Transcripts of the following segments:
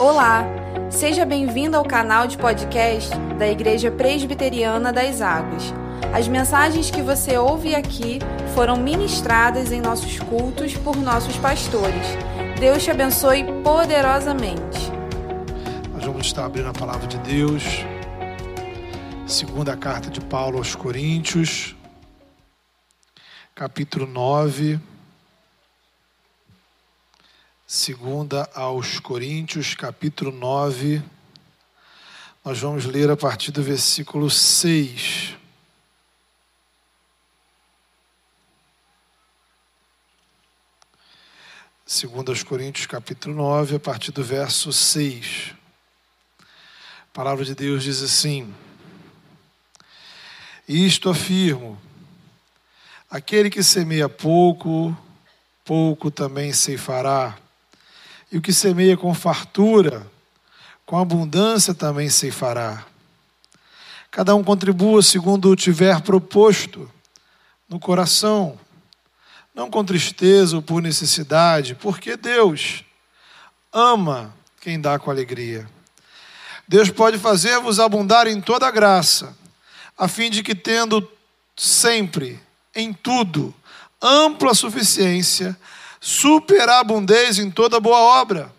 Olá, seja bem-vindo ao canal de podcast da Igreja Presbiteriana das Águas. As mensagens que você ouve aqui foram ministradas em nossos cultos por nossos pastores. Deus te abençoe poderosamente. Nós vamos estar abrindo a palavra de Deus, segunda carta de Paulo aos Coríntios, capítulo 9. Segunda aos Coríntios, capítulo 9. Nós vamos ler a partir do versículo 6. Segunda aos Coríntios, capítulo 9, a partir do verso 6. A palavra de Deus diz assim: Isto afirmo: aquele que semeia pouco, pouco também ceifará e o que semeia com fartura, com abundância também ceifará. Cada um contribua segundo o tiver proposto no coração, não com tristeza ou por necessidade, porque Deus ama quem dá com alegria. Deus pode fazer-vos abundar em toda graça, a fim de que, tendo sempre, em tudo, ampla suficiência, superabundez em toda boa obra.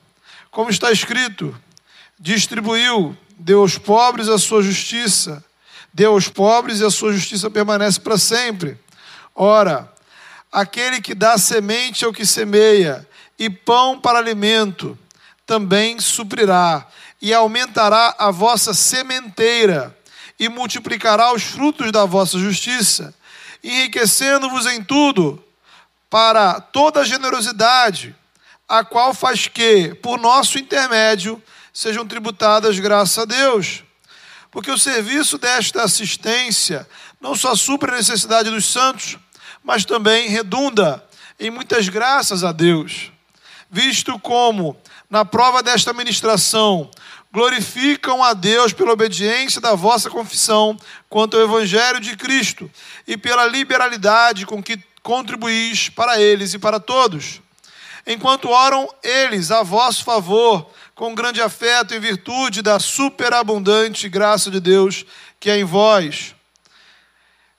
Como está escrito: distribuiu, deu aos pobres a sua justiça, deu aos pobres e a sua justiça permanece para sempre. Ora, aquele que dá semente ao que semeia e pão para alimento, também suprirá e aumentará a vossa sementeira e multiplicará os frutos da vossa justiça, enriquecendo-vos em tudo para toda generosidade, a qual faz que, por nosso intermédio, sejam tributadas graças a Deus. Porque o serviço desta assistência não só supre a necessidade dos santos, mas também redunda em muitas graças a Deus, visto como, na prova desta ministração, glorificam a Deus pela obediência da vossa confissão quanto ao Evangelho de Cristo e pela liberalidade com que contribuís para eles e para todos. Enquanto oram eles a vosso favor, com grande afeto, em virtude da superabundante graça de Deus que é em vós.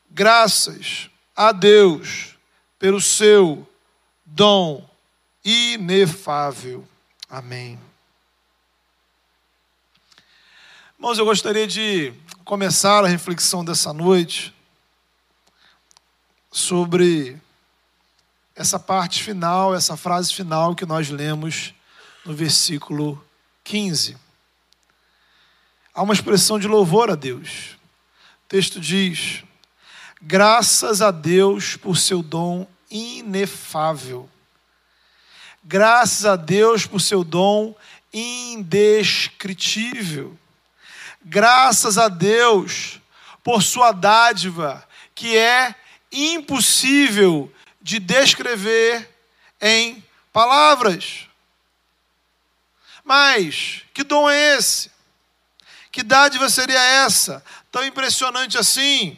Graças a Deus pelo seu dom inefável. Amém. Irmãos, eu gostaria de começar a reflexão dessa noite sobre essa parte final, essa frase final que nós lemos no versículo 15. Há uma expressão de louvor a Deus. O texto diz: Graças a Deus por seu dom inefável. Graças a Deus por seu dom indescritível. Graças a Deus por sua dádiva, que é impossível de descrever em palavras. Mas, que dom é esse? Que dádiva seria essa? Tão impressionante assim?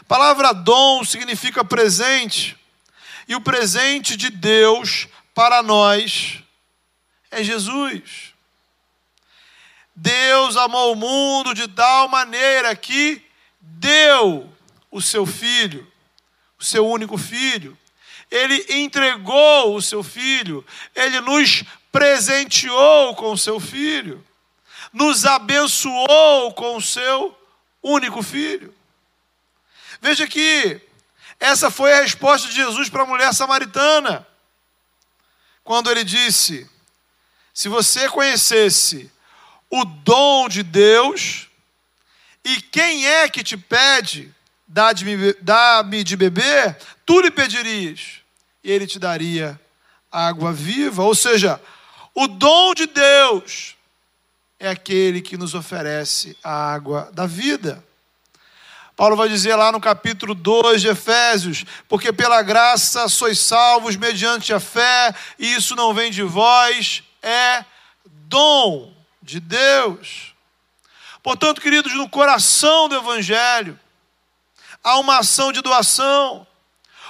A palavra dom significa presente, e o presente de Deus para nós é Jesus. Deus amou o mundo de tal maneira que deu o seu filho o seu único filho. Ele entregou o seu filho, ele nos presenteou com o seu filho, nos abençoou com o seu único filho. Veja que essa foi a resposta de Jesus para a mulher samaritana, quando ele disse: Se você conhecesse o dom de Deus, e quem é que te pede, dá-me dá de beber, tu lhe pedirias, e ele te daria água viva. Ou seja, o dom de Deus é aquele que nos oferece a água da vida. Paulo vai dizer lá no capítulo 2 de Efésios: Porque pela graça sois salvos mediante a fé, e isso não vem de vós, é dom de Deus. Portanto, queridos, no coração do Evangelho, há uma ação de doação,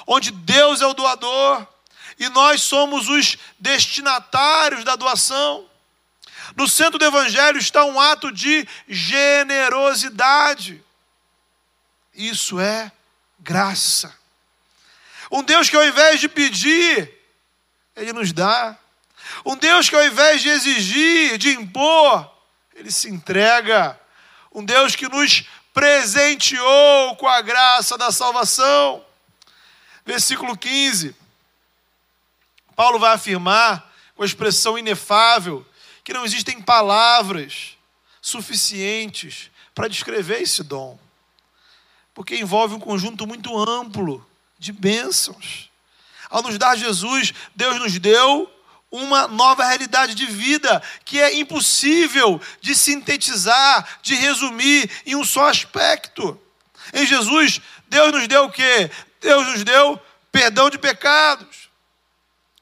onde Deus é o doador e nós somos os destinatários da doação. No centro do Evangelho está um ato de generosidade. Isso é graça. Um Deus que ao invés de pedir, Ele nos dá. Um Deus que ao invés de exigir, de impor, Ele se entrega. Um Deus que nos presenteou com a graça da salvação. Versículo 15. Paulo vai afirmar, com a expressão inefável, que não existem palavras suficientes para descrever esse dom, porque envolve um conjunto muito amplo de bênçãos. Ao nos dar Jesus, Deus nos deu uma nova realidade de vida que é impossível de sintetizar, de resumir em um só aspecto. Em Jesus, Deus nos deu o quê? Deus nos deu perdão de pecados.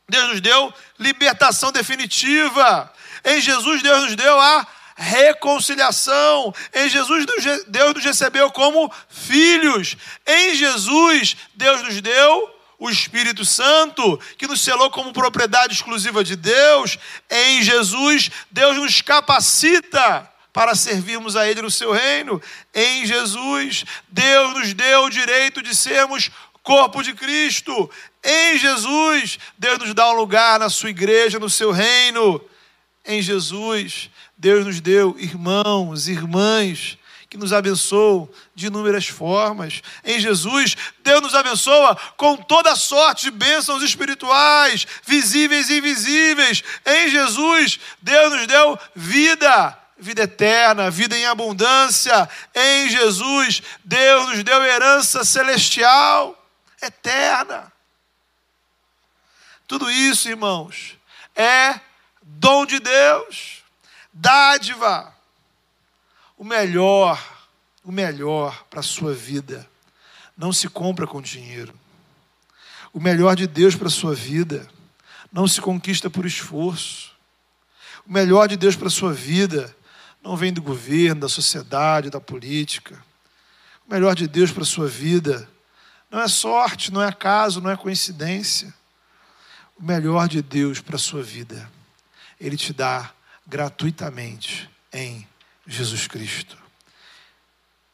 Deus nos deu libertação definitiva. Em Jesus, Deus nos deu a reconciliação. Em Jesus, Deus nos recebeu como filhos. Em Jesus, Deus nos deu o Espírito Santo, que nos selou como propriedade exclusiva de Deus. Em Jesus, Deus nos capacita para servirmos a Ele no seu reino. Em Jesus, Deus nos deu o direito de sermos corpo de Cristo. Em Jesus, Deus nos dá um lugar na sua igreja, no seu reino. Em Jesus, Deus nos deu irmãos, irmãs que nos abençoam de inúmeras formas. Em Jesus, Deus nos abençoa com toda sorte de bênçãos espirituais, visíveis e invisíveis. Em Jesus, Deus nos deu vida, vida eterna, vida em abundância. Em Jesus, Deus nos deu herança celestial, eterna. Tudo isso, irmãos, é dom de Deus, dádiva o melhor, o melhor para a sua vida não se compra com dinheiro. O melhor de Deus para a sua vida não se conquista por esforço. O melhor de Deus para a sua vida não vem do governo, da sociedade, da política. O melhor de Deus para a sua vida não é sorte, não é acaso, não é coincidência. O melhor de Deus para a sua vida, Ele te dá gratuitamente em Jesus Cristo.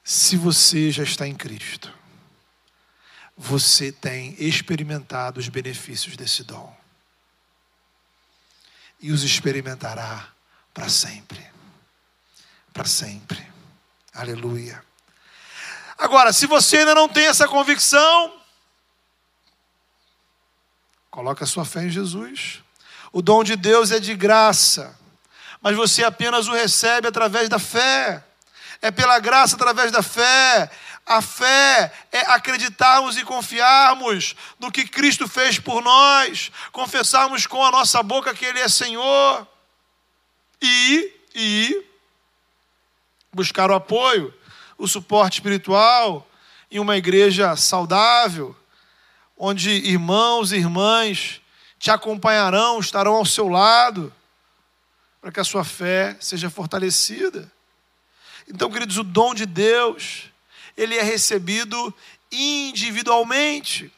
Se você já está em Cristo, você tem experimentado os benefícios desse dom. E os experimentará para sempre. Para sempre. Aleluia. Agora, se você ainda não tem essa convicção, coloque a sua fé em Jesus. O dom de Deus é de graça mas você apenas o recebe através da fé. É pela graça através da fé. A fé é acreditarmos e confiarmos no que Cristo fez por nós, confessarmos com a nossa boca que Ele é Senhor e, e buscar o apoio, o suporte espiritual em uma igreja saudável, onde irmãos e irmãs te acompanharão, estarão ao seu lado para que a sua fé seja fortalecida. Então, queridos, o dom de Deus, ele é recebido individualmente.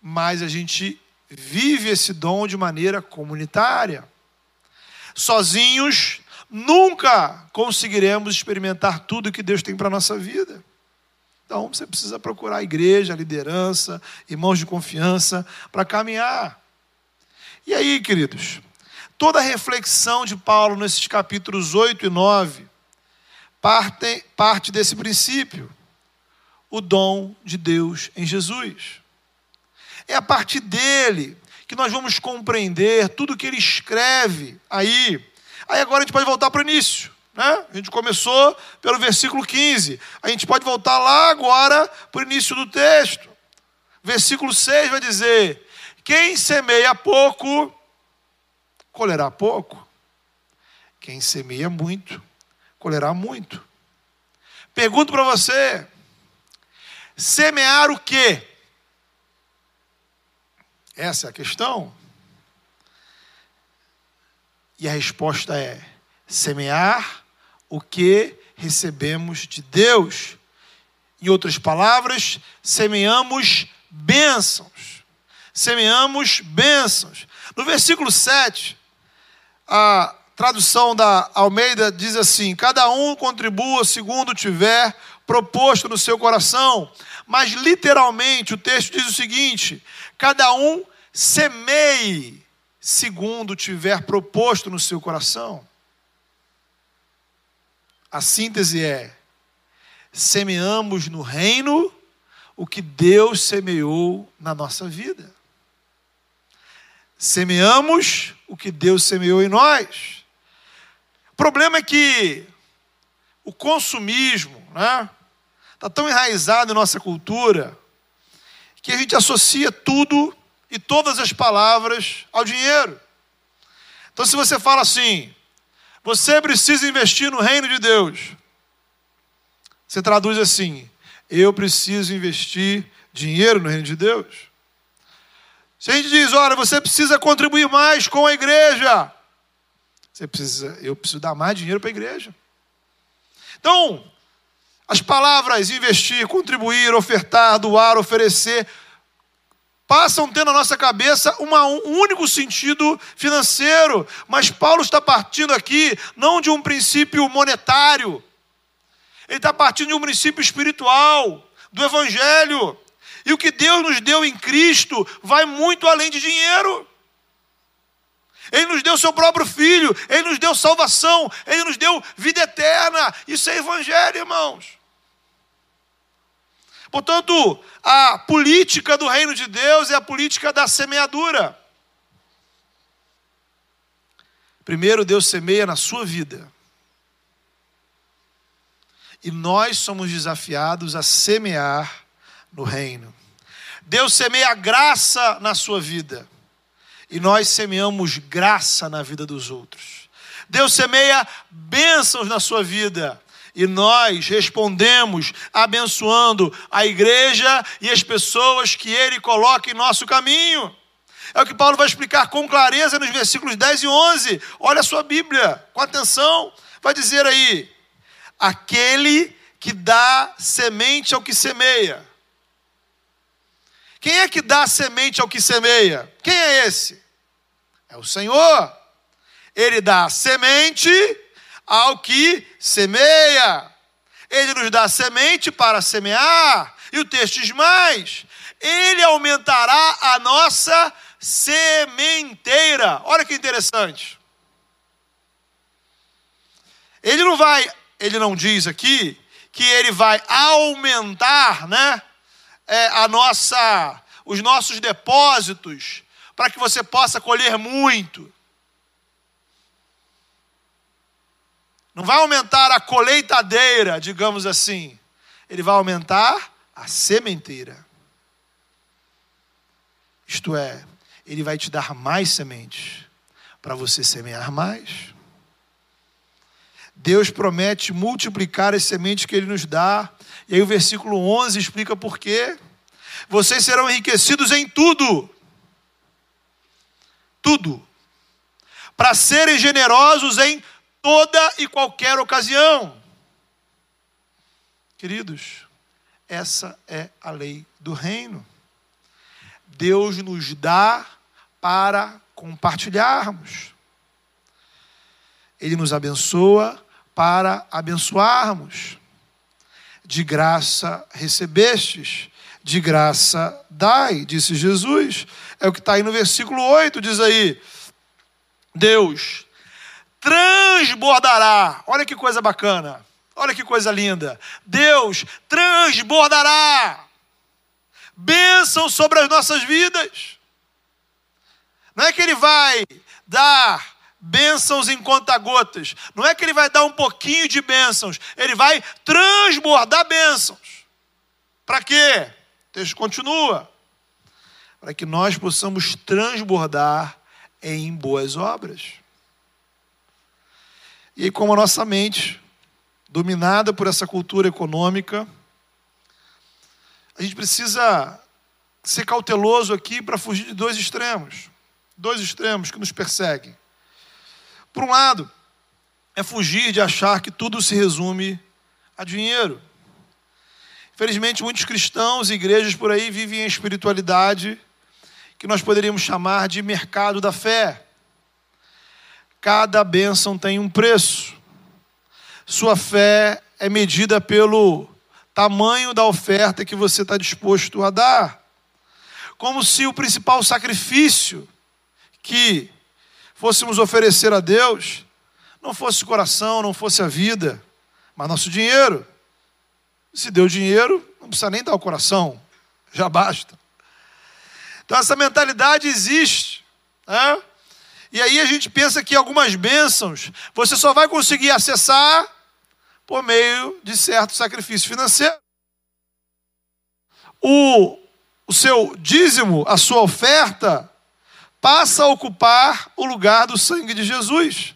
Mas a gente vive esse dom de maneira comunitária. Sozinhos, nunca conseguiremos experimentar tudo que Deus tem para a nossa vida. Então, você precisa procurar a igreja, a liderança, irmãos de confiança, para caminhar. E aí, queridos, Toda a reflexão de Paulo nesses capítulos 8 e 9 parte, parte desse princípio: o dom de Deus em Jesus. É a partir dele que nós vamos compreender tudo que ele escreve aí. Aí agora a gente pode voltar para o início. Né? A gente começou pelo versículo 15. A gente pode voltar lá agora para o início do texto. Versículo 6 vai dizer: Quem semeia pouco colherá pouco. Quem semeia muito, colherá muito. Pergunto para você: semear o quê? Essa é a questão. E a resposta é: semear o que recebemos de Deus. Em outras palavras, semeamos bênçãos. Semeamos bênçãos. No versículo 7, a tradução da Almeida diz assim: cada um contribua segundo tiver proposto no seu coração. Mas literalmente o texto diz o seguinte: cada um semeie segundo tiver proposto no seu coração. A síntese é: semeamos no reino o que Deus semeou na nossa vida. Semeamos o que Deus semeou em nós. O problema é que o consumismo, né? Está tão enraizado em nossa cultura que a gente associa tudo e todas as palavras ao dinheiro. Então, se você fala assim, você precisa investir no reino de Deus, você traduz assim: eu preciso investir dinheiro no reino de Deus. Se a gente diz, olha, você precisa contribuir mais com a igreja, você precisa, eu preciso dar mais dinheiro para a igreja. Então, as palavras investir, contribuir, ofertar, doar, oferecer, passam tendo na nossa cabeça uma, um único sentido financeiro. Mas Paulo está partindo aqui não de um princípio monetário, ele está partindo de um princípio espiritual, do Evangelho. E o que Deus nos deu em Cristo vai muito além de dinheiro. Ele nos deu seu próprio filho, ele nos deu salvação, ele nos deu vida eterna. Isso é evangelho, irmãos. Portanto, a política do reino de Deus é a política da semeadura. Primeiro, Deus semeia na sua vida. E nós somos desafiados a semear no reino. Deus semeia graça na sua vida e nós semeamos graça na vida dos outros. Deus semeia bênçãos na sua vida e nós respondemos abençoando a igreja e as pessoas que Ele coloca em nosso caminho. É o que Paulo vai explicar com clareza nos versículos 10 e 11. Olha a sua Bíblia, com atenção. Vai dizer aí: aquele que dá semente ao que semeia. Quem é que dá semente ao que semeia? Quem é esse? É o Senhor. Ele dá semente ao que semeia. Ele nos dá semente para semear. E o texto diz mais: Ele aumentará a nossa sementeira. Olha que interessante. Ele não vai, ele não diz aqui que ele vai aumentar, né, é, a nossa, os nossos depósitos para que você possa colher muito. Não vai aumentar a colheitadeira, digamos assim. Ele vai aumentar a sementeira. Isto é, ele vai te dar mais sementes para você semear mais. Deus promete multiplicar as sementes que ele nos dá. E aí o versículo 11 explica por quê. Vocês serão enriquecidos em tudo tudo, para serem generosos em toda e qualquer ocasião. Queridos, essa é a lei do reino. Deus nos dá para compartilharmos. Ele nos abençoa para abençoarmos. De graça recebestes, de graça dai, disse Jesus. É o que está aí no versículo 8, diz aí: Deus transbordará. Olha que coisa bacana. Olha que coisa linda. Deus transbordará bênção sobre as nossas vidas. Não é que Ele vai dar bênçãos em conta-gotas. Não é que Ele vai dar um pouquinho de bênçãos. Ele vai transbordar bênçãos. Para quê? O texto continua. Para que nós possamos transbordar em boas obras. E como a nossa mente, dominada por essa cultura econômica, a gente precisa ser cauteloso aqui para fugir de dois extremos. Dois extremos que nos perseguem. Por um lado, é fugir de achar que tudo se resume a dinheiro. Infelizmente, muitos cristãos e igrejas por aí vivem a espiritualidade que nós poderíamos chamar de mercado da fé. Cada bênção tem um preço. Sua fé é medida pelo tamanho da oferta que você está disposto a dar. Como se o principal sacrifício que fôssemos oferecer a Deus não fosse o coração, não fosse a vida, mas nosso dinheiro. Se deu dinheiro, não precisa nem dar o coração, já basta. Então essa mentalidade existe. Né? E aí a gente pensa que algumas bênçãos você só vai conseguir acessar por meio de certo sacrifício financeiro. O, o seu dízimo, a sua oferta, passa a ocupar o lugar do sangue de Jesus.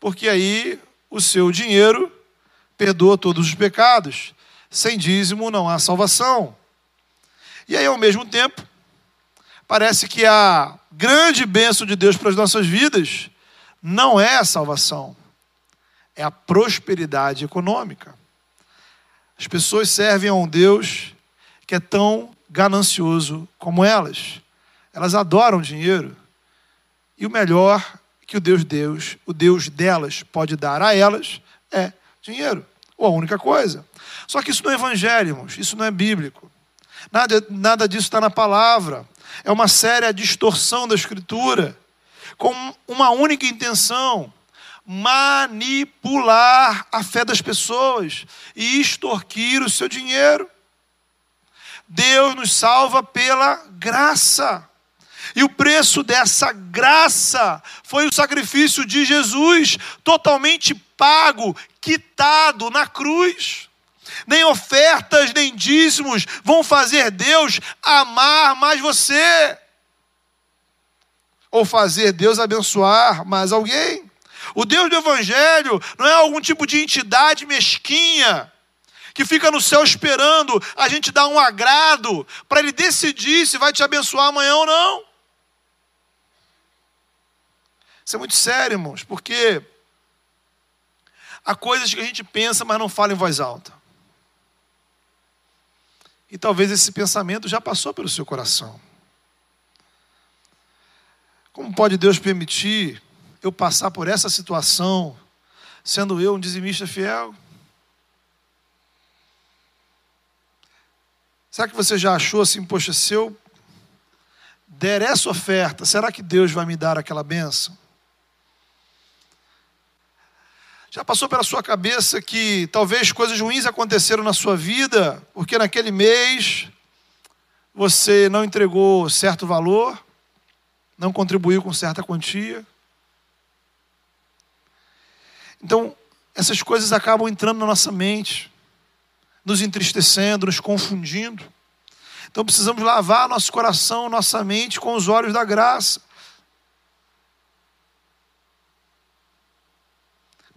Porque aí o seu dinheiro perdoa todos os pecados. Sem dízimo não há salvação. E aí, ao mesmo tempo, parece que a grande bênção de Deus para as nossas vidas não é a salvação, é a prosperidade econômica. As pessoas servem a um Deus que é tão ganancioso como elas. Elas adoram dinheiro. E o melhor que o Deus Deus, o Deus delas pode dar a elas é dinheiro. Ou a única coisa. Só que isso não é evangelho. Isso não é bíblico. Nada, nada disso está na palavra é uma séria distorção da Escritura, com uma única intenção: manipular a fé das pessoas e extorquir o seu dinheiro. Deus nos salva pela graça. E o preço dessa graça foi o sacrifício de Jesus, totalmente pago, quitado na cruz nem ofertas, nem dízimos vão fazer Deus amar mais você. Ou fazer Deus abençoar mais alguém. O Deus do Evangelho não é algum tipo de entidade mesquinha que fica no céu esperando a gente dar um agrado para ele decidir se vai te abençoar amanhã ou não. Isso é muito sério, irmãos, porque há coisas que a gente pensa, mas não fala em voz alta. E talvez esse pensamento já passou pelo seu coração. Como pode Deus permitir eu passar por essa situação, sendo eu um dizimista fiel? Será que você já achou assim, poxa, se eu der essa oferta, será que Deus vai me dar aquela benção? Já passou pela sua cabeça que talvez coisas ruins aconteceram na sua vida, porque naquele mês você não entregou certo valor, não contribuiu com certa quantia? Então, essas coisas acabam entrando na nossa mente, nos entristecendo, nos confundindo. Então, precisamos lavar nosso coração, nossa mente com os olhos da graça.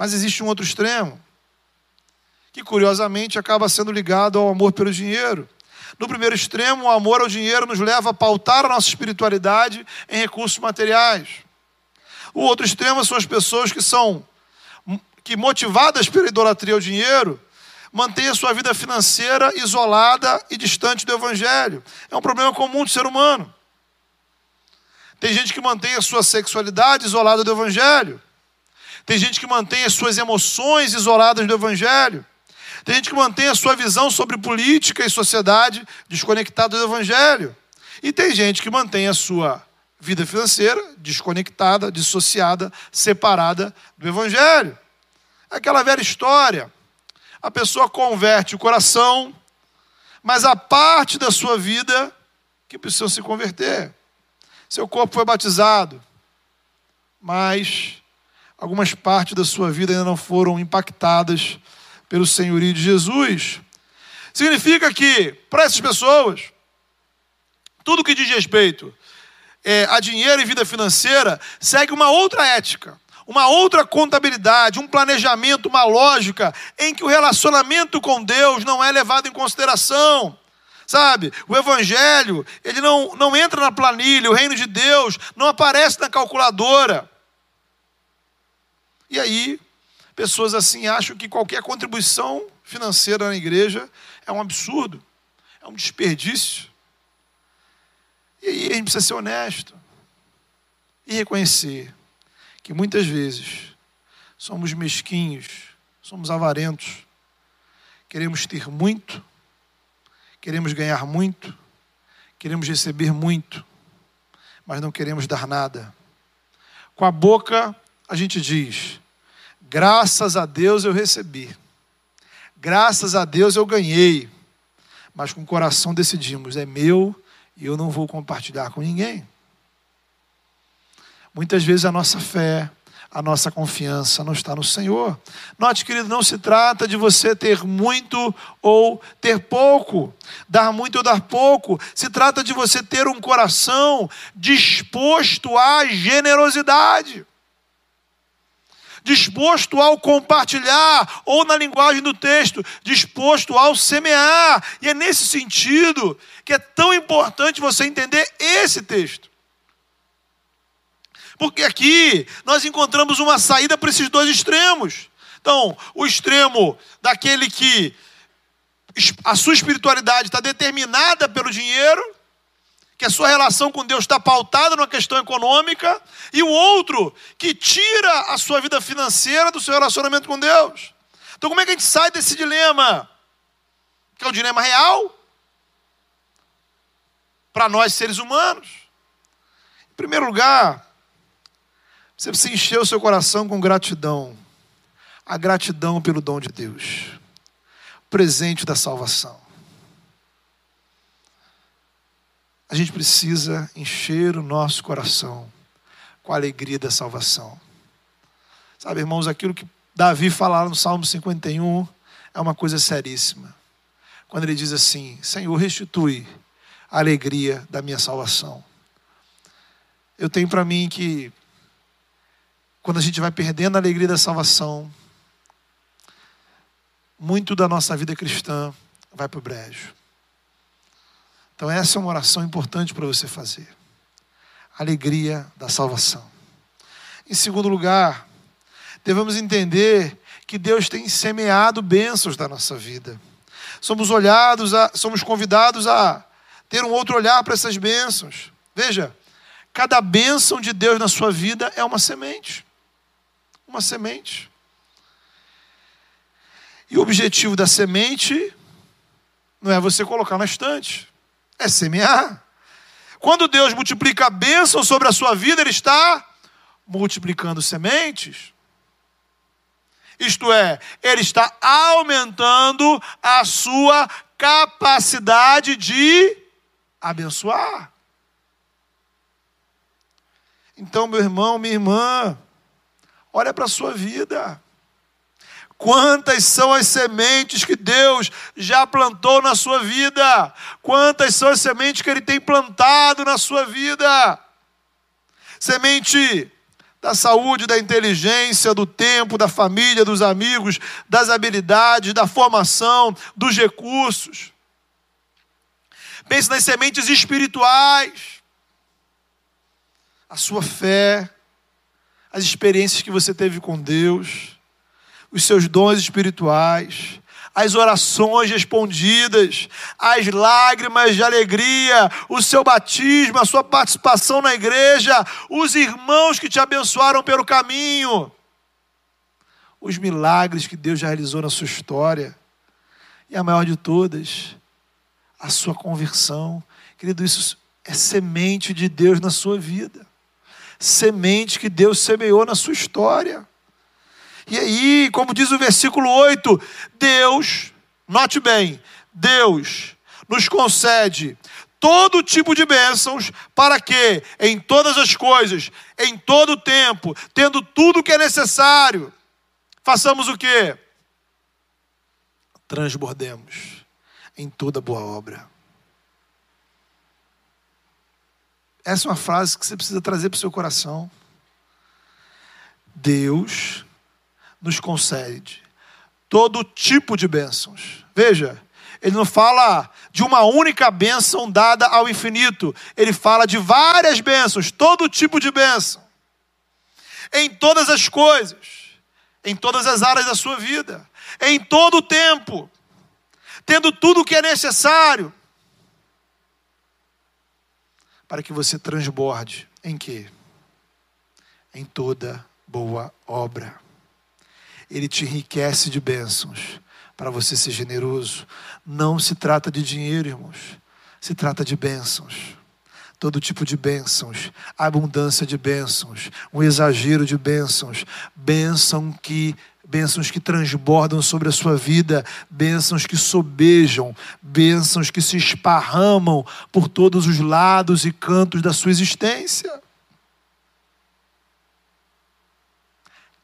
Mas existe um outro extremo, que curiosamente acaba sendo ligado ao amor pelo dinheiro. No primeiro extremo, o amor ao dinheiro nos leva a pautar a nossa espiritualidade em recursos materiais. O outro extremo são as pessoas que são que motivadas pela idolatria ao dinheiro, mantêm a sua vida financeira isolada e distante do evangelho. É um problema comum do ser humano. Tem gente que mantém a sua sexualidade isolada do evangelho. Tem gente que mantém as suas emoções isoladas do Evangelho. Tem gente que mantém a sua visão sobre política e sociedade desconectada do Evangelho. E tem gente que mantém a sua vida financeira desconectada, dissociada, separada do Evangelho. Aquela velha história. A pessoa converte o coração, mas a parte da sua vida que precisa se converter. Seu corpo foi batizado, mas algumas partes da sua vida ainda não foram impactadas pelo senhorio de Jesus. Significa que, para essas pessoas, tudo que diz respeito é, a dinheiro e vida financeira segue uma outra ética, uma outra contabilidade, um planejamento, uma lógica em que o relacionamento com Deus não é levado em consideração. Sabe, o Evangelho, ele não, não entra na planilha, o reino de Deus não aparece na calculadora. E aí, pessoas assim acham que qualquer contribuição financeira na igreja é um absurdo, é um desperdício. E aí a gente precisa ser honesto e reconhecer que muitas vezes somos mesquinhos, somos avarentos, queremos ter muito, queremos ganhar muito, queremos receber muito, mas não queremos dar nada. Com a boca a gente diz: graças a Deus eu recebi, graças a Deus eu ganhei, mas com o coração decidimos: é meu e eu não vou compartilhar com ninguém. Muitas vezes a nossa fé, a nossa confiança não está no Senhor. Note, querido, não se trata de você ter muito ou ter pouco, dar muito ou dar pouco. Se trata de você ter um coração disposto à generosidade. Disposto ao compartilhar, ou na linguagem do texto, disposto ao semear. E é nesse sentido que é tão importante você entender esse texto. Porque aqui nós encontramos uma saída para esses dois extremos. Então, o extremo daquele que a sua espiritualidade está determinada pelo dinheiro, que a sua relação com Deus está pautada numa questão econômica, e o outro que tira a sua vida financeira do seu relacionamento com Deus. Então, como é que a gente sai desse dilema? Que é um dilema real para nós seres humanos. Em primeiro lugar, você precisa encher o seu coração com gratidão. A gratidão pelo dom de Deus. O presente da salvação. A gente precisa encher o nosso coração com a alegria da salvação. Sabe, irmãos, aquilo que Davi fala no Salmo 51 é uma coisa seríssima. Quando ele diz assim: Senhor, restitui a alegria da minha salvação. Eu tenho para mim que quando a gente vai perdendo a alegria da salvação, muito da nossa vida cristã vai para o brejo. Então, essa é uma oração importante para você fazer. Alegria da salvação. Em segundo lugar, devemos entender que Deus tem semeado bênçãos da nossa vida. Somos olhados, a, somos convidados a ter um outro olhar para essas bênçãos. Veja, cada bênção de Deus na sua vida é uma semente uma semente. E o objetivo da semente não é você colocar na estante, é semear. Quando Deus multiplica a bênção sobre a sua vida, Ele está multiplicando sementes. Isto é, Ele está aumentando a sua capacidade de abençoar. Então, meu irmão, minha irmã, Olha para a sua vida. Quantas são as sementes que Deus já plantou na sua vida? Quantas são as sementes que Ele tem plantado na sua vida? Semente da saúde, da inteligência, do tempo, da família, dos amigos, das habilidades, da formação, dos recursos. Pense nas sementes espirituais. A sua fé, as experiências que você teve com Deus, os seus dons espirituais, as orações respondidas, as lágrimas de alegria, o seu batismo, a sua participação na igreja, os irmãos que te abençoaram pelo caminho, os milagres que Deus já realizou na sua história, e a maior de todas, a sua conversão. Querido, isso é semente de Deus na sua vida semente que Deus semeou na sua história. E aí, como diz o versículo 8, Deus, note bem, Deus nos concede todo tipo de bênçãos para que, em todas as coisas, em todo o tempo, tendo tudo o que é necessário, façamos o que? Transbordemos em toda boa obra. Essa é uma frase que você precisa trazer para o seu coração. Deus nos concede todo tipo de bênçãos. Veja, ele não fala de uma única bênção dada ao infinito, ele fala de várias bênçãos, todo tipo de bênção. Em todas as coisas, em todas as áreas da sua vida, em todo o tempo, tendo tudo o que é necessário para que você transborde em quê? Em toda boa obra. Ele te enriquece de bênçãos para você ser generoso. Não se trata de dinheiro, irmãos. Se trata de bênçãos. Todo tipo de bênçãos, abundância de bênçãos, um exagero de bênçãos, bênção que bênçãos que transbordam sobre a sua vida, bênçãos que sobejam, bênçãos que se esparramam por todos os lados e cantos da sua existência.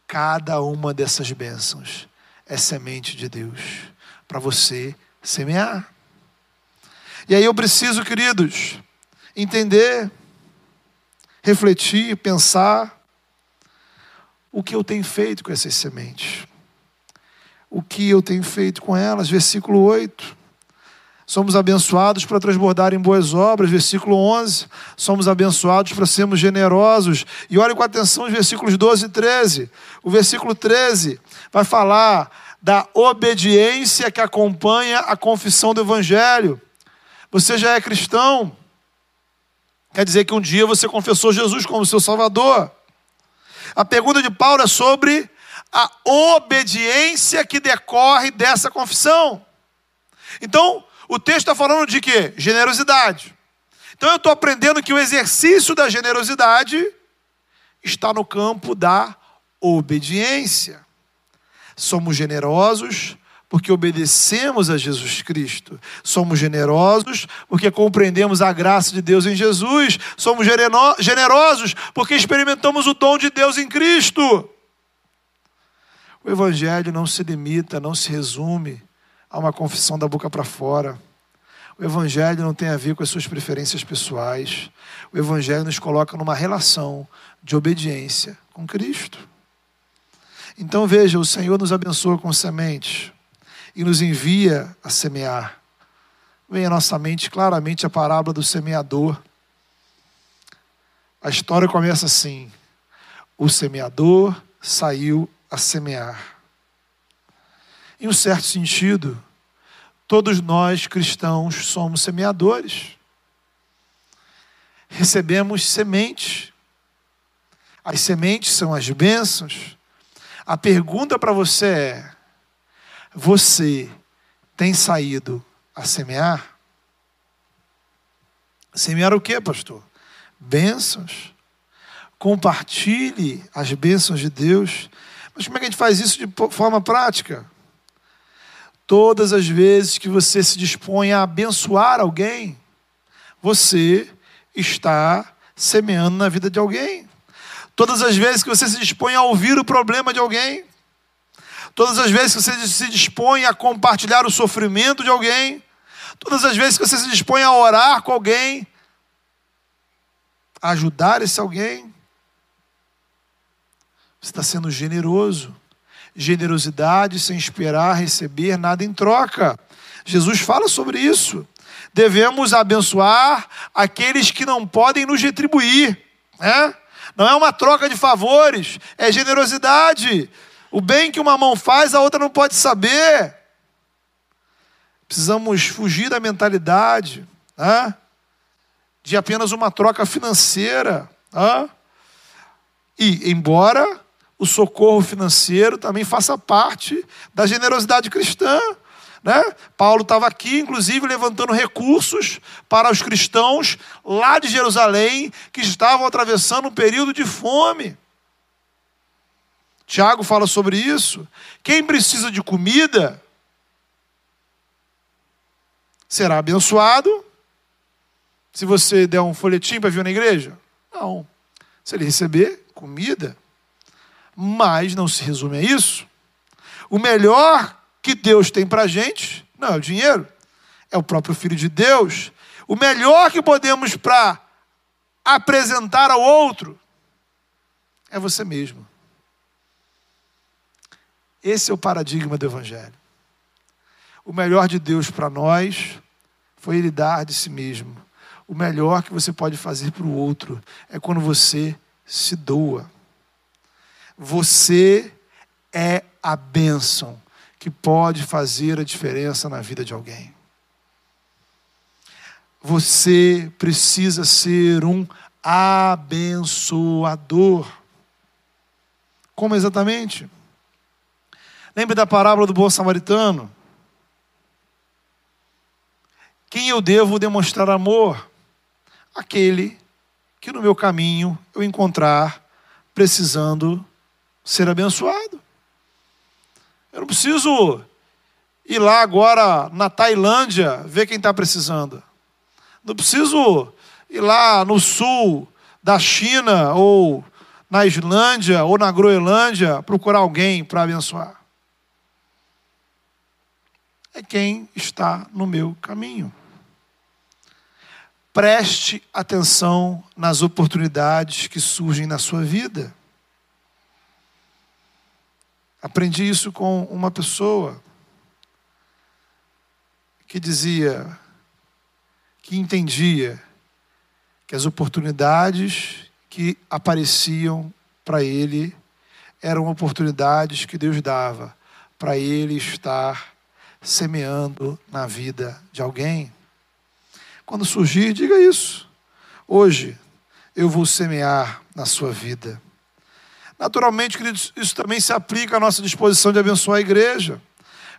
Cada uma dessas bênçãos é semente de Deus para você semear. E aí eu preciso, queridos, entender, refletir, pensar o que eu tenho feito com essas sementes. O que eu tenho feito com elas. Versículo 8. Somos abençoados para transbordar em boas obras. Versículo 11. Somos abençoados para sermos generosos. E olhe com atenção os versículos 12 e 13. O versículo 13 vai falar da obediência que acompanha a confissão do Evangelho. Você já é cristão. Quer dizer que um dia você confessou Jesus como seu Salvador. A pergunta de Paulo é sobre a obediência que decorre dessa confissão. Então, o texto está falando de quê? Generosidade. Então, eu estou aprendendo que o exercício da generosidade está no campo da obediência. Somos generosos porque obedecemos a Jesus Cristo. Somos generosos porque compreendemos a graça de Deus em Jesus. Somos generosos porque experimentamos o dom de Deus em Cristo. O Evangelho não se limita, não se resume a uma confissão da boca para fora. O Evangelho não tem a ver com as suas preferências pessoais. O Evangelho nos coloca numa relação de obediência com Cristo. Então veja, o Senhor nos abençoa com sementes e nos envia a semear. Vem à nossa mente claramente a parábola do semeador. A história começa assim: o semeador saiu a semear. Em um certo sentido, todos nós cristãos somos semeadores. Recebemos sementes. As sementes são as bênçãos. A pergunta para você é: você tem saído a semear? Semear o que, pastor? Bênçãos. Compartilhe as bênçãos de Deus. Mas como é que a gente faz isso de forma prática? Todas as vezes que você se dispõe a abençoar alguém, você está semeando na vida de alguém. Todas as vezes que você se dispõe a ouvir o problema de alguém, todas as vezes que você se dispõe a compartilhar o sofrimento de alguém, todas as vezes que você se dispõe a orar com alguém, a ajudar esse alguém, você está sendo generoso. Generosidade sem esperar receber nada em troca. Jesus fala sobre isso. Devemos abençoar aqueles que não podem nos retribuir. Né? Não é uma troca de favores, é generosidade. O bem que uma mão faz, a outra não pode saber. Precisamos fugir da mentalidade né? de apenas uma troca financeira. Né? E, embora o socorro financeiro também faça parte da generosidade cristã. Né? Paulo estava aqui, inclusive, levantando recursos para os cristãos lá de Jerusalém que estavam atravessando um período de fome. Tiago fala sobre isso. Quem precisa de comida será abençoado. Se você der um folhetim para vir na igreja? Não. Se ele receber comida, mas não se resume a isso. O melhor que Deus tem para a gente não é o dinheiro, é o próprio Filho de Deus. O melhor que podemos para apresentar ao outro é você mesmo. Esse é o paradigma do Evangelho. O melhor de Deus para nós foi Ele dar de si mesmo. O melhor que você pode fazer para o outro é quando você se doa. Você é a bênção que pode fazer a diferença na vida de alguém. Você precisa ser um abençoador. Como exatamente? Lembre da parábola do bom samaritano. Quem eu devo demonstrar amor? Aquele que no meu caminho eu encontrar precisando ser abençoado. Eu não preciso ir lá agora na Tailândia ver quem está precisando. Não preciso ir lá no sul da China ou na Islândia ou na Groenlândia procurar alguém para abençoar. É quem está no meu caminho. Preste atenção nas oportunidades que surgem na sua vida. Aprendi isso com uma pessoa que dizia, que entendia que as oportunidades que apareciam para ele eram oportunidades que Deus dava para ele estar semeando na vida de alguém. Quando surgir, diga isso. Hoje eu vou semear na sua vida. Naturalmente, queridos, isso também se aplica à nossa disposição de abençoar a igreja.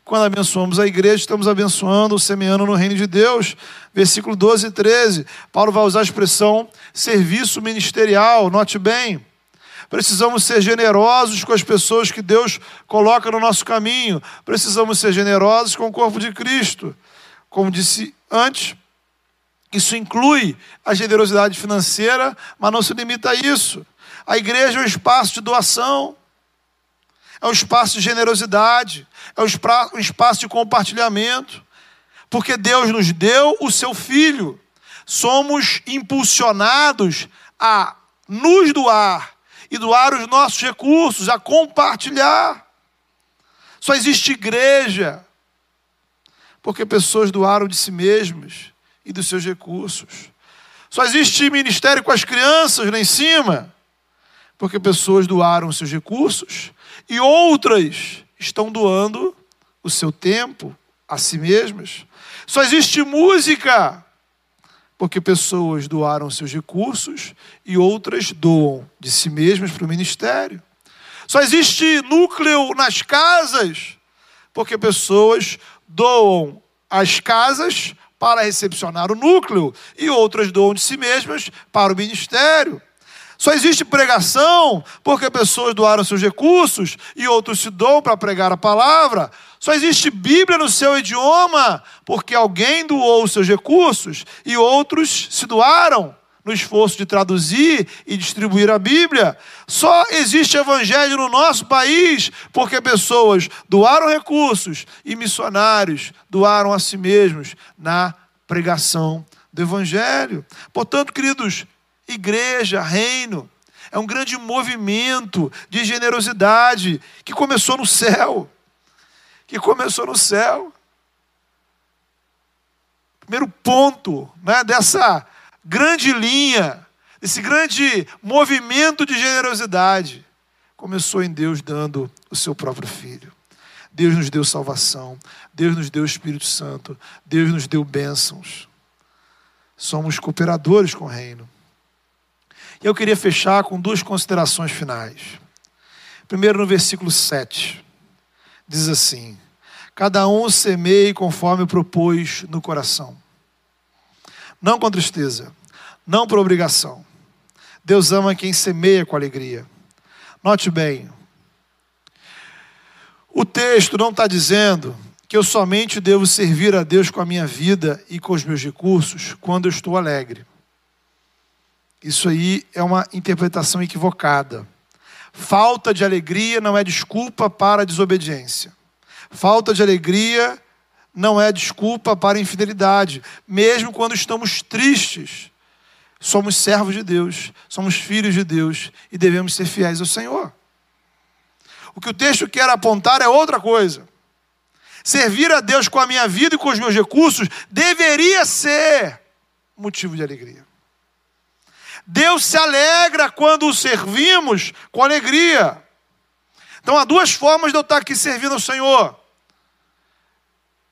Quando abençoamos a igreja, estamos abençoando, semeando no reino de Deus. Versículo 12 e 13. Paulo vai usar a expressão serviço ministerial, note bem. Precisamos ser generosos com as pessoas que Deus coloca no nosso caminho. Precisamos ser generosos com o corpo de Cristo. Como disse antes, isso inclui a generosidade financeira, mas não se limita a isso. A igreja é um espaço de doação, é um espaço de generosidade, é um espaço de compartilhamento, porque Deus nos deu o seu Filho. Somos impulsionados a nos doar e doar os nossos recursos, a compartilhar. Só existe igreja porque pessoas doaram de si mesmas e dos seus recursos. Só existe ministério com as crianças lá em cima, porque pessoas doaram seus recursos e outras estão doando o seu tempo a si mesmas. Só existe música, porque pessoas doaram seus recursos e outras doam de si mesmas para o ministério. Só existe núcleo nas casas, porque pessoas doam as casas para recepcionar o núcleo e outras doam de si mesmas para o ministério. Só existe pregação porque pessoas doaram seus recursos e outros se doam para pregar a palavra. Só existe Bíblia no seu idioma porque alguém doou seus recursos e outros se doaram no esforço de traduzir e distribuir a Bíblia. Só existe evangelho no nosso país porque pessoas doaram recursos e missionários doaram a si mesmos na pregação do evangelho. Portanto, queridos, igreja, reino, é um grande movimento de generosidade que começou no céu. Que começou no céu. Primeiro ponto né, dessa grande linha, esse grande movimento de generosidade, começou em Deus dando o seu próprio filho. Deus nos deu salvação, Deus nos deu Espírito Santo, Deus nos deu bênçãos. Somos cooperadores com o reino. Eu queria fechar com duas considerações finais. Primeiro, no versículo 7, diz assim: Cada um semeie conforme propôs no coração, não com tristeza, não por obrigação. Deus ama quem semeia com alegria. Note bem, o texto não está dizendo que eu somente devo servir a Deus com a minha vida e com os meus recursos quando eu estou alegre. Isso aí é uma interpretação equivocada. Falta de alegria não é desculpa para desobediência. Falta de alegria não é desculpa para infidelidade, mesmo quando estamos tristes. Somos servos de Deus, somos filhos de Deus e devemos ser fiéis ao Senhor. O que o texto quer apontar é outra coisa. Servir a Deus com a minha vida e com os meus recursos deveria ser motivo de alegria. Deus se alegra quando o servimos com alegria. Então há duas formas de eu estar aqui servindo ao Senhor: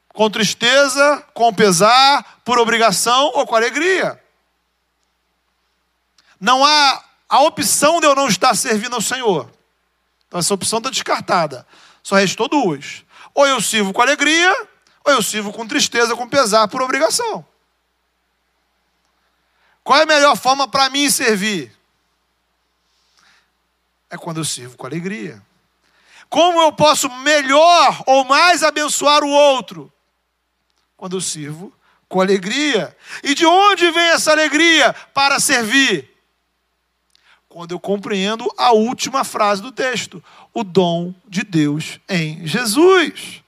com tristeza, com pesar, por obrigação ou com alegria. Não há a opção de eu não estar servindo ao Senhor. Então essa opção está descartada. Só restou duas. Ou eu sirvo com alegria, ou eu sirvo com tristeza, com pesar, por obrigação. Qual é a melhor forma para mim servir? É quando eu sirvo com alegria. Como eu posso melhor ou mais abençoar o outro? Quando eu sirvo com alegria. E de onde vem essa alegria para servir? Quando eu compreendo a última frase do texto: o dom de Deus em Jesus.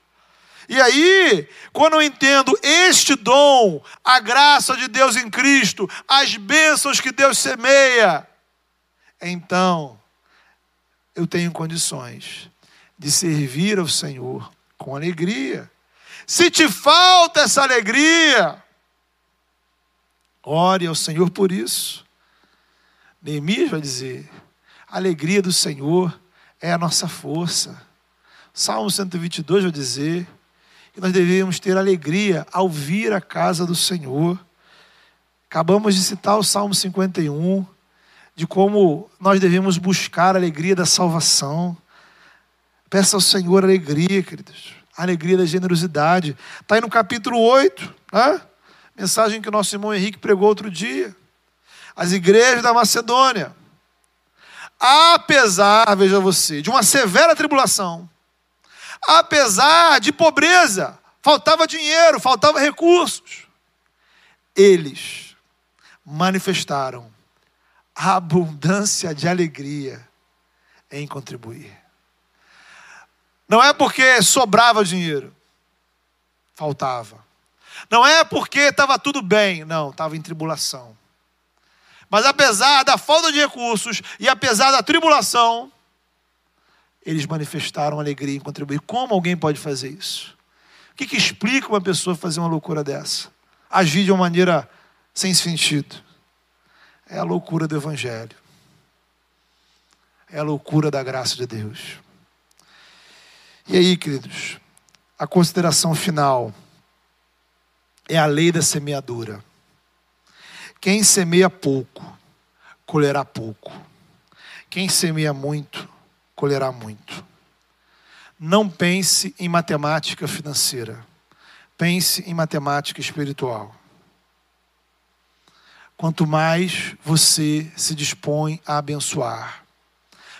E aí, quando eu entendo este dom, a graça de Deus em Cristo, as bênçãos que Deus semeia, então eu tenho condições de servir ao Senhor com alegria. Se te falta essa alegria, ore ao Senhor por isso. Neemias vai dizer: a alegria do Senhor é a nossa força. Salmo 122 vai dizer que nós devemos ter alegria ao vir à casa do Senhor. Acabamos de citar o Salmo 51, de como nós devemos buscar a alegria da salvação. Peça ao Senhor alegria, queridos. A alegria da generosidade. Está aí no capítulo 8, né? mensagem que o nosso irmão Henrique pregou outro dia. As igrejas da Macedônia. Apesar, veja você, de uma severa tribulação, apesar de pobreza, faltava dinheiro, faltava recursos, eles manifestaram abundância de alegria em contribuir. Não é porque sobrava dinheiro, faltava. Não é porque estava tudo bem, não, estava em tribulação. Mas apesar da falta de recursos e apesar da tribulação, eles manifestaram alegria em contribuir. Como alguém pode fazer isso? O que, que explica uma pessoa fazer uma loucura dessa? Agir de uma maneira sem sentido. É a loucura do Evangelho. É a loucura da graça de Deus. E aí, queridos, a consideração final é a lei da semeadura. Quem semeia pouco, colherá pouco. Quem semeia muito, colherá muito. Não pense em matemática financeira. Pense em matemática espiritual. Quanto mais você se dispõe a abençoar,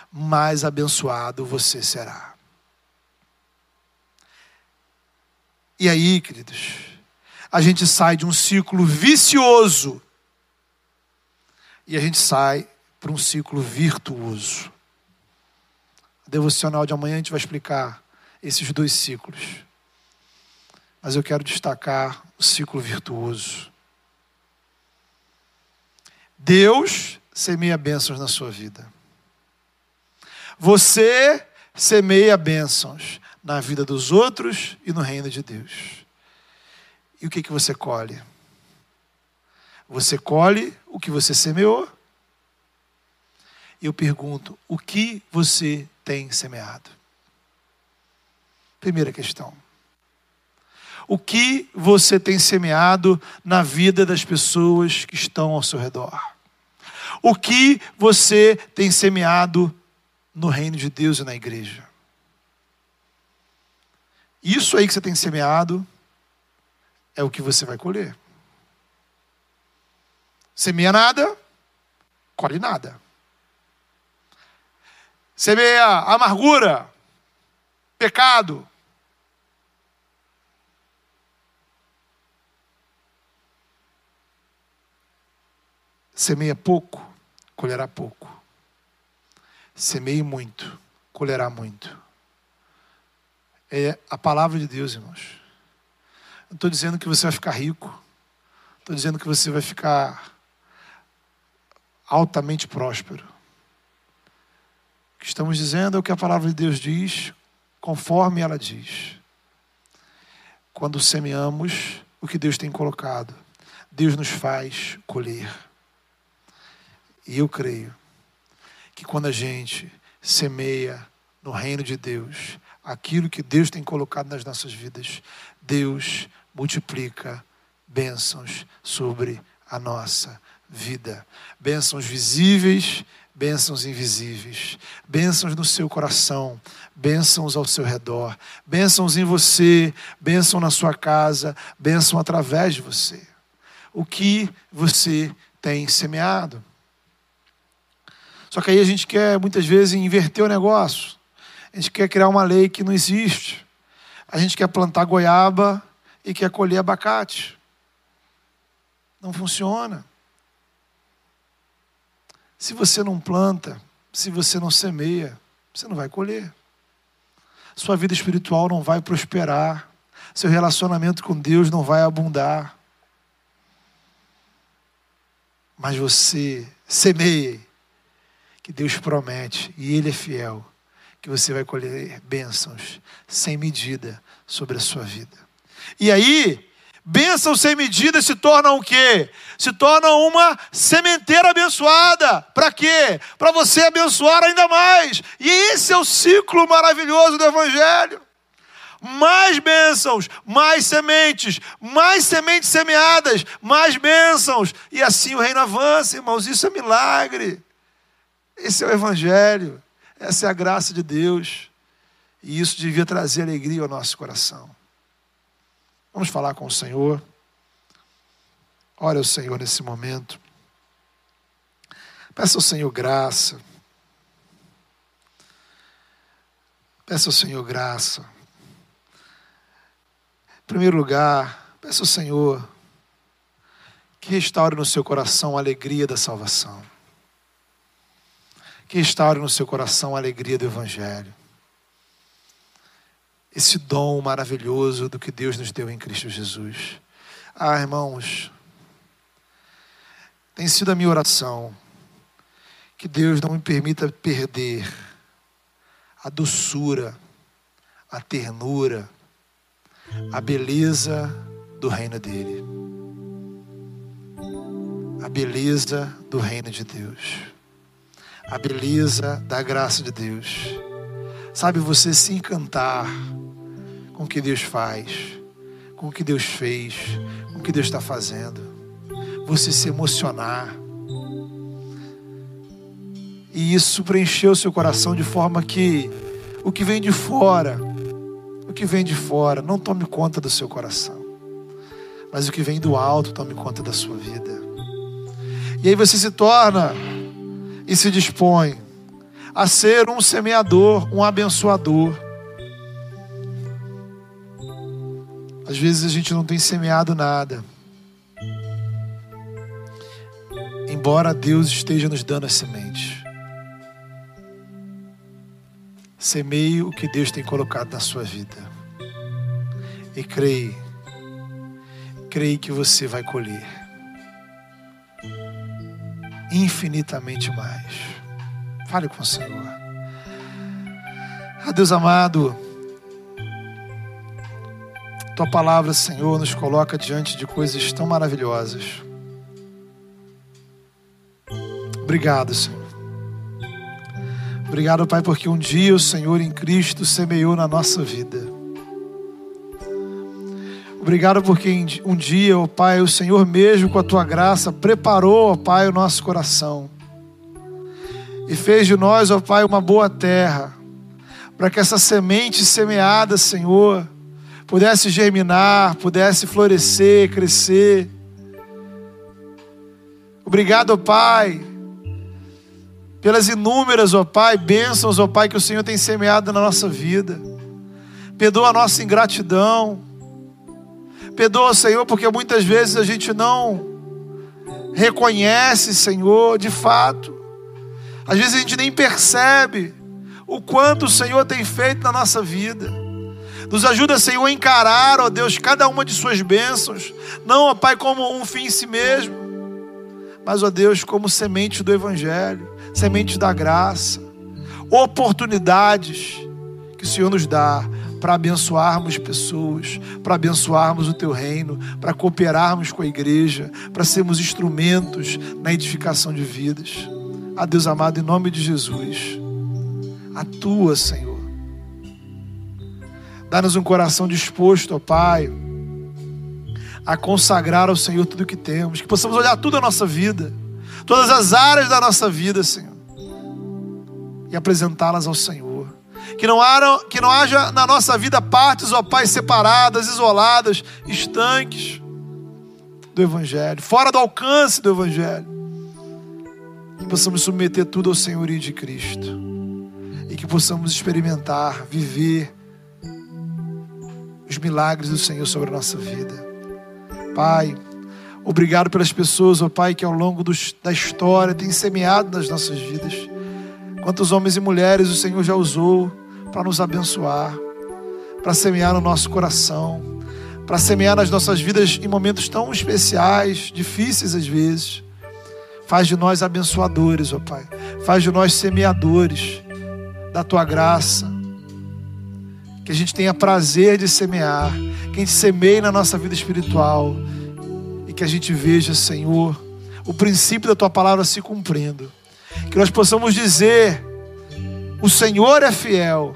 mais abençoado você será. E aí, queridos, a gente sai de um ciclo vicioso e a gente sai para um ciclo virtuoso. Devocional de amanhã a gente vai explicar esses dois ciclos. Mas eu quero destacar o ciclo virtuoso. Deus semeia bênçãos na sua vida. Você semeia bênçãos na vida dos outros e no reino de Deus. E o que, que você colhe? Você colhe o que você semeou. Eu pergunto: o que você tem semeado? Primeira questão. O que você tem semeado na vida das pessoas que estão ao seu redor? O que você tem semeado no reino de Deus e na igreja? Isso aí que você tem semeado é o que você vai colher. Semeia nada, colhe nada. Semeia amargura, pecado. Semeia pouco, colherá pouco. Semeie muito, colherá muito é a palavra de Deus, irmãos. Não estou dizendo que você vai ficar rico. Estou dizendo que você vai ficar altamente próspero. Que estamos dizendo é o que a palavra de Deus diz, conforme ela diz. Quando semeamos o que Deus tem colocado, Deus nos faz colher. E eu creio que quando a gente semeia no reino de Deus, aquilo que Deus tem colocado nas nossas vidas, Deus multiplica bênçãos sobre a nossa vida. Bênçãos visíveis, bênçãos invisíveis, bênçãos no seu coração, bênçãos ao seu redor, bênçãos em você, bênção na sua casa, bênção através de você. O que você tem semeado? Só que aí a gente quer muitas vezes inverter o negócio. A gente quer criar uma lei que não existe. A gente quer plantar goiaba e quer colher abacate. Não funciona. Se você não planta, se você não semeia, você não vai colher. Sua vida espiritual não vai prosperar. Seu relacionamento com Deus não vai abundar. Mas você semeie, que Deus promete, e Ele é fiel, que você vai colher bênçãos sem medida sobre a sua vida. E aí, Bênção sem medida se torna o quê? Se torna uma sementeira abençoada. Para quê? Para você abençoar ainda mais. E esse é o ciclo maravilhoso do Evangelho. Mais bênçãos, mais sementes, mais sementes semeadas, mais bênçãos. E assim o reino avança, irmãos. Isso é milagre. Esse é o Evangelho. Essa é a graça de Deus. E isso devia trazer alegria ao nosso coração. Vamos falar com o Senhor. Ore ao Senhor nesse momento. Peça ao Senhor graça. Peça ao Senhor graça. Em primeiro lugar, peça ao Senhor que restaure no seu coração a alegria da salvação. Que restaure no seu coração a alegria do Evangelho esse dom maravilhoso do que Deus nos deu em Cristo Jesus. Ah, irmãos, tem sido a minha oração que Deus não me permita perder a doçura, a ternura, a beleza do reino dele. A beleza do reino de Deus. A beleza da graça de Deus. Sabe você se encantar com o que Deus faz, com o que Deus fez, com o que Deus está fazendo. Você se emocionar. E isso preencheu seu coração de forma que o que vem de fora, o que vem de fora, não tome conta do seu coração. Mas o que vem do alto tome conta da sua vida. E aí você se torna e se dispõe a ser um semeador, um abençoador Às vezes a gente não tem semeado nada. Embora Deus esteja nos dando as sementes. Semeie o que Deus tem colocado na sua vida. E creia. Creia que você vai colher. Infinitamente mais. Fale com o Senhor. Ah, Deus amado. Tua palavra, Senhor, nos coloca diante de coisas tão maravilhosas. Obrigado, Senhor. Obrigado, Pai, porque um dia o Senhor em Cristo semeou na nossa vida. Obrigado porque um dia, ó Pai, o Senhor mesmo com a tua graça preparou, ó Pai, o nosso coração. E fez de nós, ó Pai, uma boa terra, para que essa semente semeada, Senhor, pudesse germinar, pudesse florescer, crescer. Obrigado, ó Pai, pelas inúmeras, ó Pai, bênçãos, ó Pai, que o Senhor tem semeado na nossa vida. Perdoa a nossa ingratidão. Perdoa, Senhor, porque muitas vezes a gente não reconhece, Senhor, de fato. Às vezes a gente nem percebe o quanto o Senhor tem feito na nossa vida. Nos ajuda, Senhor, a encarar, ó Deus, cada uma de Suas bênçãos, não, ó Pai, como um fim em si mesmo, mas, ó Deus, como semente do Evangelho, semente da graça, oportunidades que o Senhor nos dá para abençoarmos pessoas, para abençoarmos o Teu reino, para cooperarmos com a igreja, para sermos instrumentos na edificação de vidas. A Deus amado, em nome de Jesus, atua, Senhor Dá-nos um coração disposto, ó Pai, a consagrar ao Senhor tudo que temos, que possamos olhar tudo a nossa vida, todas as áreas da nossa vida, Senhor, e apresentá-las ao Senhor. Que não, haja, que não haja na nossa vida partes, ó Pai, separadas, isoladas, estanques do Evangelho, fora do alcance do Evangelho. Possamos submeter tudo ao senhorio de Cristo. E que possamos experimentar, viver os milagres do Senhor sobre a nossa vida. Pai, obrigado pelas pessoas, ó Pai, que ao longo dos, da história têm semeado nas nossas vidas. Quantos homens e mulheres o Senhor já usou para nos abençoar, para semear no nosso coração, para semear nas nossas vidas em momentos tão especiais, difíceis às vezes. Faz de nós abençoadores, ó Pai. Faz de nós semeadores da tua graça. Que a gente tenha prazer de semear, que a gente semeie na nossa vida espiritual e que a gente veja, Senhor, o princípio da tua palavra se cumprindo. Que nós possamos dizer: o Senhor é fiel,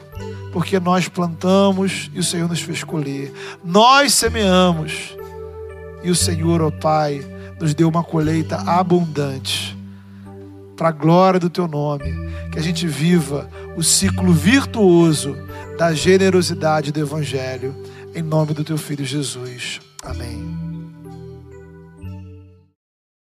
porque nós plantamos e o Senhor nos fez colher. Nós semeamos e o Senhor, ó Pai, nos deu uma colheita abundante. Para a glória do teu nome, que a gente viva o ciclo virtuoso da generosidade do Evangelho, em nome do teu filho Jesus. Amém.